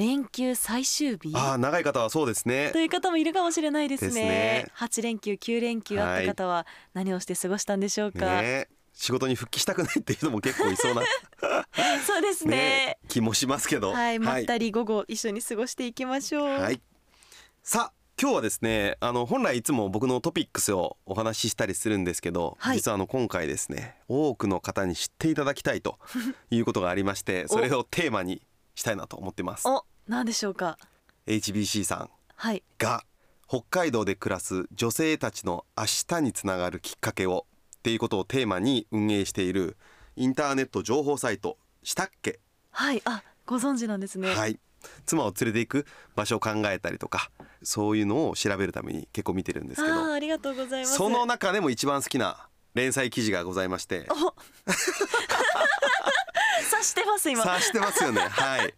連休最終日？ああ長い方はそうですね。という方もいるかもしれないですね。ですね。8連休9連休あった方は何をして過ごしたんでしょうか、ね。仕事に復帰したくないっていう人も結構いそうな。そうですね。ね気もしますけど。はいまったり午後一緒に過ごしていきましょう。はい、はいさあ今日はですねあの本来いつも僕のトピックスをお話ししたりするんですけど、はい。実はあの今回ですね多くの方に知っていただきたいということがありまして それをテーマにしたいなと思ってます。お何でしょうか？HBC さん。はい。が北海道で暮らす女性たちの明日につながるきっかけをっていうことをテーマに運営しているインターネット情報サイトしたっけ、はい。あご存知なんですね、はい。妻を連れて行く場所を考えたりとかそういうのを調べるために結構見てるんですけどありがとうございます。その中でも一番好きな連載記事がございまして。お察 してます今。察してますよね。はい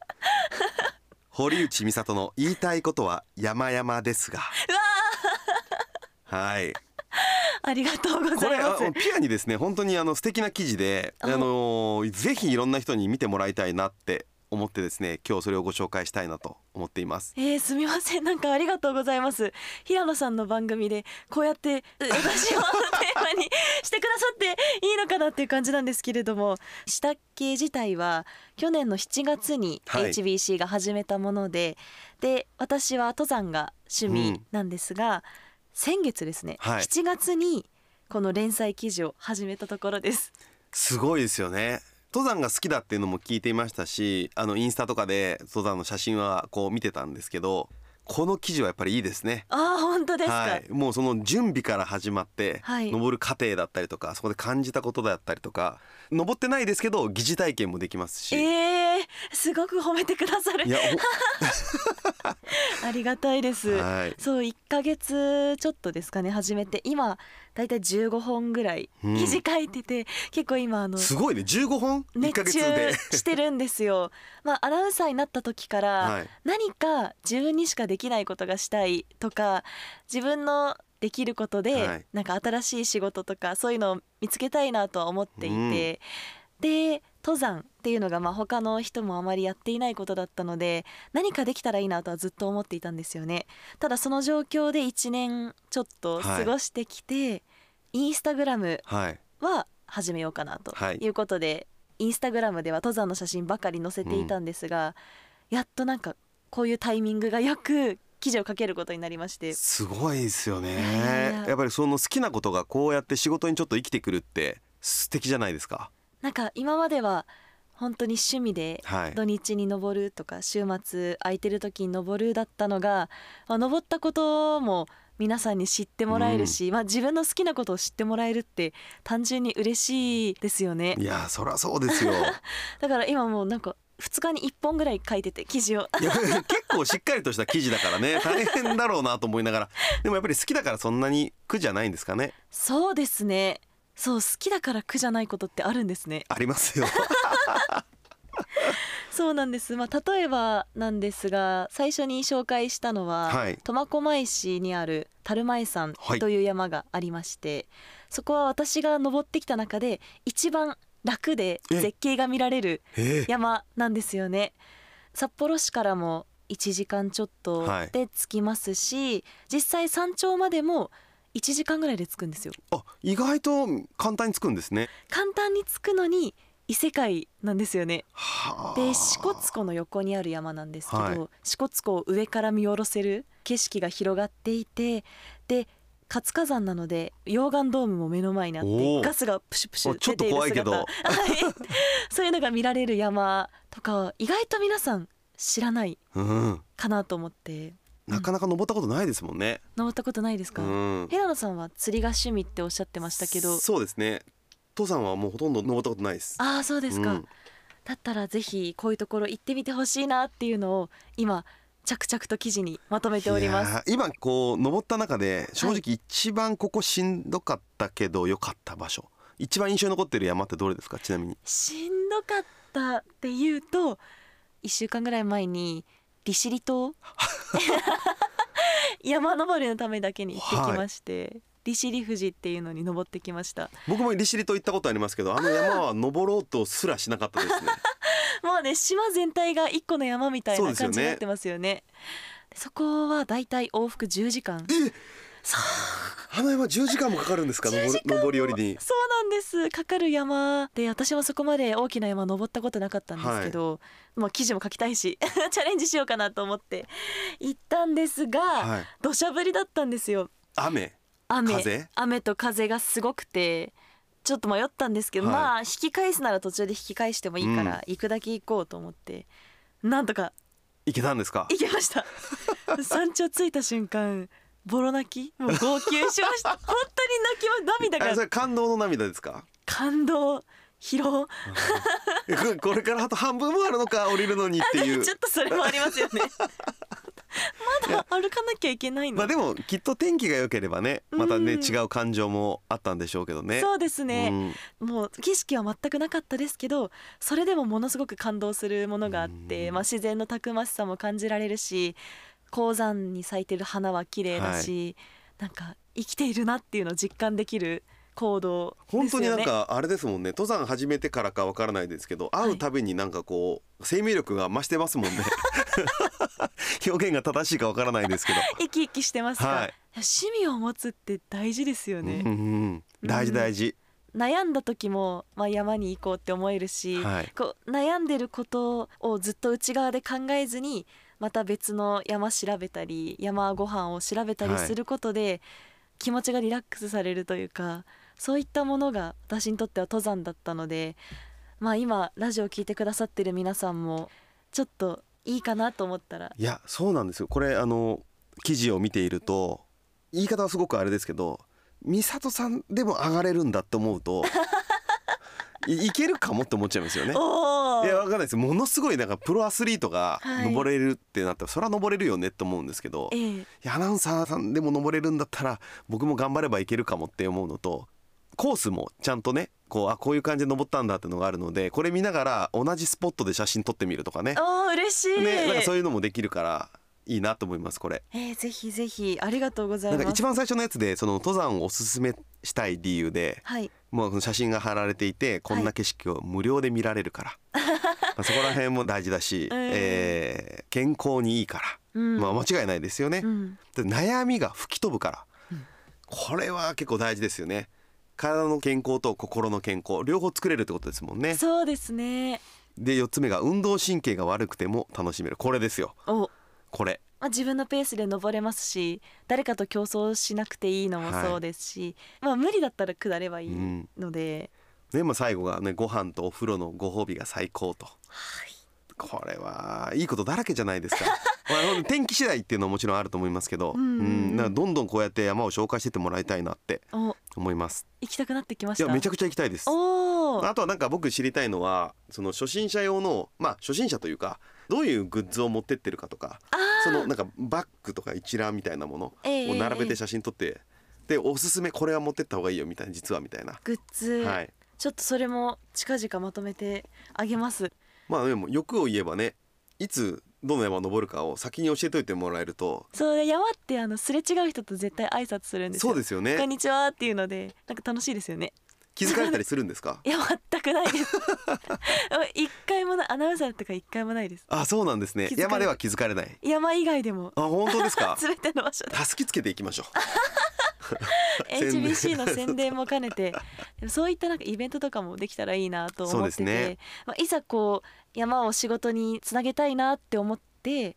堀内美里の言いたいことは山々ですが。はい。ありがとうございます。ピュアにですね本当にあの素敵な記事でああのぜひいろんな人に見てもらいたいなって思ってですね今日それをご紹介したいなと思っています。えー、すみません。なんかありがとうございます。平野さんの番組でこうやってう 私をテーマにしてくださっていいのかなっていう感じなんですけれども下っけ自体は去年の7月にはい。HBC が始めたもので、で私は登山が趣味なんですが、先月ですね、はい。7月にこの連載記事を始めたところです。すごいですよね登山が好きだっていうのも聞いていましたしあのインスタとかで登山の写真はこう見てたんですけどこの記事はやっぱりいいですね。ああ本当ですか、はい、もうその準備から始まって、はい。登る過程だったりとかそこで感じたことだったりとか登ってないですけど疑似体験もできますし、えー、すごく褒めてくださる。いや ありがたいです、はい。そう1ヶ月ちょっとですかね始めて。今だいたい15本ぐらいうん。記事書いてて、結構今あのおすごいね。15本？1ヶ熱中してるんですよ。まあアナウンサーになった時から、はい。何か自分にしかできないことがしたいとか自分のできることで、はい。なんか新しい仕事とかそういうのを見つけたいなとは思っていて、で登山っていうのがまあ他の人もあまりやっていないことだったので何かできたらいいなとはずっと思っていたんですよね。ただその状況で1年ちょっと過ごしてきて、インスタグラムはい。は始めようかなとはい。いうことで、インスタグラムでは登山の写真ばかり載せていたんですが、やっとなんかこういうタイミングがよく記事を書けることになりまして。すごいですよね。いやいやいや。やっぱりその好きなことがこうやって仕事にちょっと生きてくるって素敵じゃないですかなんか今までは本当に趣味ではい。土日に登るとか週末空いてる時に登るだったのが、まあ、登ったことも皆さんに知ってもらえるし、まあ、自分の好きなことを知ってもらえるって単純に嬉しいですよね。いやそりゃそうですよ。だから今もうなんか2日に1本ぐらい書いてて記事を。結構しっかりとした記事だからね。大変だろうなと思いながら。でもやっぱり好きだからそんなに苦じゃないんですかね。そうですねそう好きだから苦じゃないことってあるんですね。ありますよ。そうなんです。まあ例えばなんですが最初に紹介したのは、はい。苫小牧市にある樽前山はい。という山がありまして、そこは私が登ってきた中で一番楽でえ。絶景が見られるええ。山なんですよね。札幌市からも1時間ちょっとはい。で着きますし、実際山頂までも1時間ぐらいで着くんですよ。あ意外と簡単につくんですね。簡単に着くのに異世界なんですよね。はあ。で支笏湖の横にある山なんですけど、はい。支笏湖を上から見下ろせる景色が広がっていてで活火山なので溶岩ドームも目の前にあっおてー。ガスがプシュプシュ出ている姿怖いけど。はい、そういうのが見られる山とか意外と皆さん知らないうん。かなと思ってなかなか登ったことないですもんね。登ったことないですうか、ん。平野さんは釣りが趣味っておっしゃってましたけど。そうですね。登山はもうほとんど登ったことないです。ああそうですか、うん。だったらぜひこういうところ行ってみてほしいなっていうのを今着々と記事にまとめております。今こう登った中で正直一番ここしんどかったけど良かった場所。一番印象に残ってる山ってどれですか？ちなみに。しんどかったっていうと1週間ぐらい前に利尻島？山登りのためだけに行ってきまして、利尻富士っていうのに登ってきました。僕も利尻と行ったことありますけどあの山は登ろうとすらしなかったですね。もうね島全体が一個の山みたいな感じになってますよね。そこはだいたい往復10時間あの山10時間もかかるんですか？10時登登り降りに。そうなんです。かかる山。で私もそこまで大きな山登ったことなかったんですけど、まあ記事も書きたいし チャレンジしようかなと思って行ったんですが、はい。土砂降りだったんですよ。雨？雨。風？雨と風がすごくてちょっと迷ったんですけど、はい。まあ引き返すなら途中で引き返してもいいから、行くだけ行こうと思ってなんとか。行けたんですか？行けました。山頂着いた瞬間ボロ泣き？もう号泣しました。本当に泣きま涙あそがれ感動の涙ですか？感動。疲労。えここれからあと半分もあるのか？降りるのにっていう。ちょっとそれもありますよね。まだ歩かなきゃいけないの、まあでもきっと天気が良ければねまたねうん違う感情もあったんでしょうけどね。そうですね、うん。もう景色は全くなかったですけどそれでもものすごく感動するものがあって、うん。まあ、自然のたくましさも感じられるし高山に咲いてる花は綺麗だし、なんか生きているなっていうのを実感できる行動ですよね。本当になんかあれですもんね。登山始めてからかわからないですけど会うたびになんかこう生命力が増してますもんね。表現が正しいかわからないですけど。生き生きしてますが、はい。趣味を持つって大事ですよね、うんうん。うん。大事大事、悩んだ時も、まあ、山に行こうって思えるし、はい。こう悩んでることをずっと内側で考えずにまた別の山調べたり山ご飯を調べたりはいすることで、気持ちがリラックスされるというかそういったものが私にとっては登山だったのでまあ今ラジオを聞いてくださってる皆さんもちょっといいかなと思ったら。いやそうなんですよ。これあの記事を見ていると言い方はすごくあれですけど美里さんでも上がれるんだって思うといいけるかもって思っちゃいますよね。いやわかんないです。ものすごいなんかプロアスリートがはい。登れるってなったら、それは登れるよねって思うんですけど、いえ。えやアナウンサーさんでも登れるんだったら僕も頑張ればいけるかもって思うのとコースもちゃんとねこうあこういう感じで登ったんだってのがあるのでこれ見ながら同じスポットで写真撮ってみるとかね。おー嬉しい、ねなんかそういうのもできるからいいなと思いますこれ。えー、ぜひぜひ。ありがとうございます。一番最初のやつでその登山をおすすめしたい理由ではい。もう写真が貼られていてこんな景色を無料で見られるから、まあそこら辺も大事だし、うん。えー健康にいいから、うん。まあ間違いないですよね。うん。で悩みが吹き飛ぶから、うん。これは結構大事ですよね。体の健康と心の健康両方作れるってことですもんね。そうですね。で4つ目が運動神経が悪くても楽しめる。これですよ。お、これ。まあ、自分のペースで登れますし誰かと競争しなくていいのもそうですし、まあ無理だったら下ればいいうんので、でまあ最後がねご飯とお風呂のご褒美が最高と。これはいいことだらけじゃないですか。まあ、天気次第っていうのはもちろんあると思いますけど、うんうんうんだからどんどんこうやって山を紹介してってもらいたいなってお思います。行きたくなってきましたいやめちゃくちゃ行きたいです。あとはなんか僕知りたいのはその初心者用のまあ初心者というかどういうグッズを持ってってるかとかそのなんかバッグとか一覧みたいなものええを並べて写真撮って、でおすすめこれは持ってった方がいいよみたいな実はみたいな。グッズ、はい。ちょっとそれも近々まとめてあげます。まあでも欲を言えばねいつどの山を登るかを先に教えといてもらえるとそう山ってあのすれ違う人と絶対挨拶するんですよ。そうですよこんねにちはっていうのでなんか楽しいですよね気づかれたりするんですか？いや全くないです。一回もアナウンサーとか一回もないです。あそうなんですね。山では気づかれない。山以外でも。あ本当ですか？全ての場所で。たすきつけていきましょう。HBC の宣伝も兼ねてそういったなんかイベントとかもできたらいいなと思ってて、ですね。まあ、いざこう山を仕事につなげたいなって思って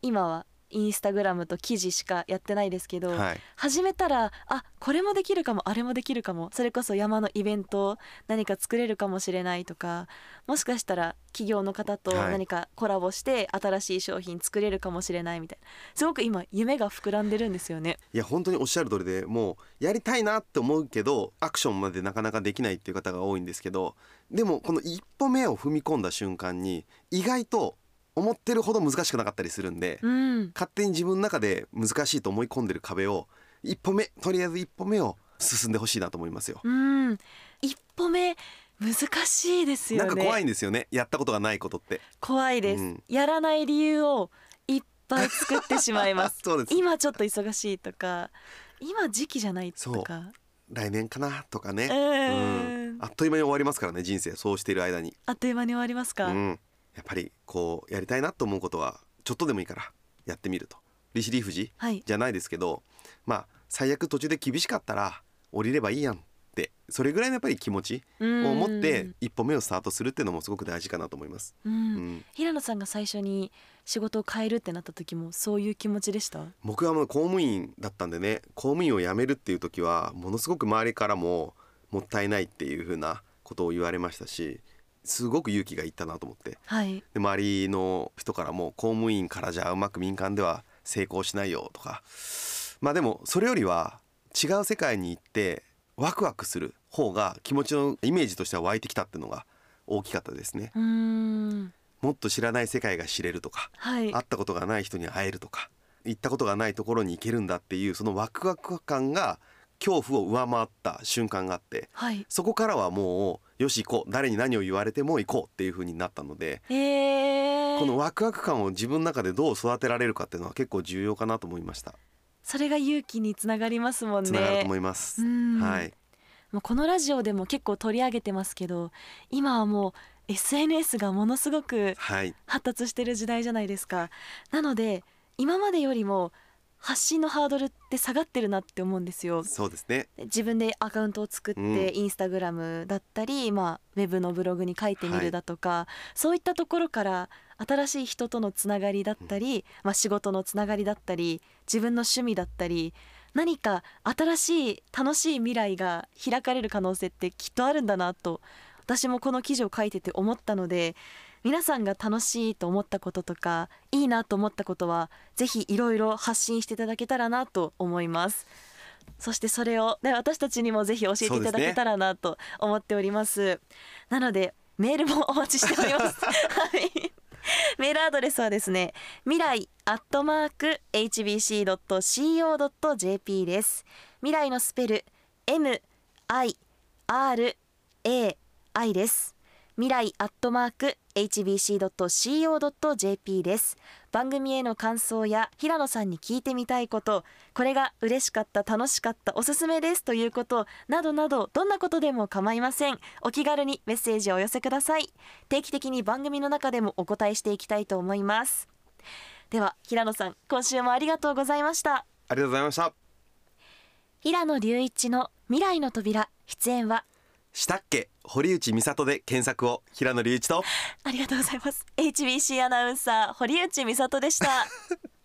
今はインスタグラムと記事しかやってないですけど、はい。始めたらあこれもできるかもあれもできるかもそれこそ山のイベント何か作れるかもしれないとかもしかしたら企業の方とはい。何かコラボして新しい商品作れるかもしれないみたいな。すごく今夢が膨らんでるんですよね。いや本当におっしゃる通りでもうやりたいなって思うけどアクションまでなかなかできないっていう方が多いんですけどでもこの一歩目を踏み込んだ瞬間に意外と思ってるほど難しくなかったりするんでうん、勝手に自分の中で難しいと思い込んでる壁を一歩目とりあえず一歩目を進んでほしいなと思いますよ。うん、一歩目難しいですよね。なんか怖いんですよね。やったことがないことって。怖いです、うん。やらない理由をいっぱい作ってしまいます。そうです。今ちょっと忙しいとか今時期じゃないとか。来年かなとかね、うーん。あっという間に終わりますからね人生。そうしている間に。あっという間に終わりますか、うん、やっぱりこうやりたいなと思うことはちょっとでもいいからやってみると。利尻富士はい。じゃないですけどまあ最悪途中で厳しかったら降りればいいやんってそれぐらいのやっぱり気持ちを持って一歩目をスタートするっていうのもすごく大事かなと思います。うん、うん、平野さんが最初に仕事を変えるってなった時もそういう気持ちでした？僕はもう公務員だったんでね公務員を辞めるっていう時はものすごく周りからももったいないっていう風なことを言われましたしすごく勇気がいったなと思って。はい。で周りの人からも公務員からじゃうまく民間では成功しないよとか。まあでもそれよりは違う世界に行ってワクワクする方が気持ちのイメージとしては湧いてきたっていうのが大きかったですね。もっと知らない世界が知れるとかはい。会ったことがない人に会えるとか行ったことがないところに行けるんだっていうそのワクワク感が恐怖を上回った瞬間があってはい。そこからはもうよし行こう誰に何を言われても行こうっていう風になったのでえー、このワクワク感を自分の中でどう育てられるかっていうのは結構重要かなと思いました。それが勇気につながりますもんねつながると思います。うんはい。もうこのラジオでも結構取り上げてますけど今はもう SNS がものすごくはい。発達してる時代じゃないですかなので今までよりも発信のハードルって下がってるなって思うんですよ。そうですね。自分でアカウントを作って、うん。インスタグラムだったり、まあ、ウェブのブログに書いてみはいるだとか、そういったところから新しい人とのつながりだったり、まあ、仕事のつながりだったり自分の趣味だったり何か新しい楽しい未来が開かれる可能性ってきっとあるんだなと私もこの記事を書いてて思ったので皆さんが楽しいと思ったこととかいいなと思ったことはぜひいろいろ発信していただけたらなと思います。そしてそれを、ね、私たちにもぜひ教えていただけたらなと思っております。なのでメールもお待ちしております。はい。メールアドレスはですね、未来アットマーク hbc.co.jp です。未来のスペル M I R A I です。未来アットマーク hbc.co.jp です。番組への感想や平野さんに聞いてみたいことこれが嬉しかった楽しかったおすすめですということなどなどどんなことでも構いません。お気軽にメッセージをお寄せください。定期的に番組の中でもお答えしていきたいと思います。では平野さん今週もありがとうございました。ありがとうございました。平野隆一の未来の扉出演はしたっけ？堀内美里で検索を。平野隆一と。ありがとうございます。HBC アナウンサー堀内美里でした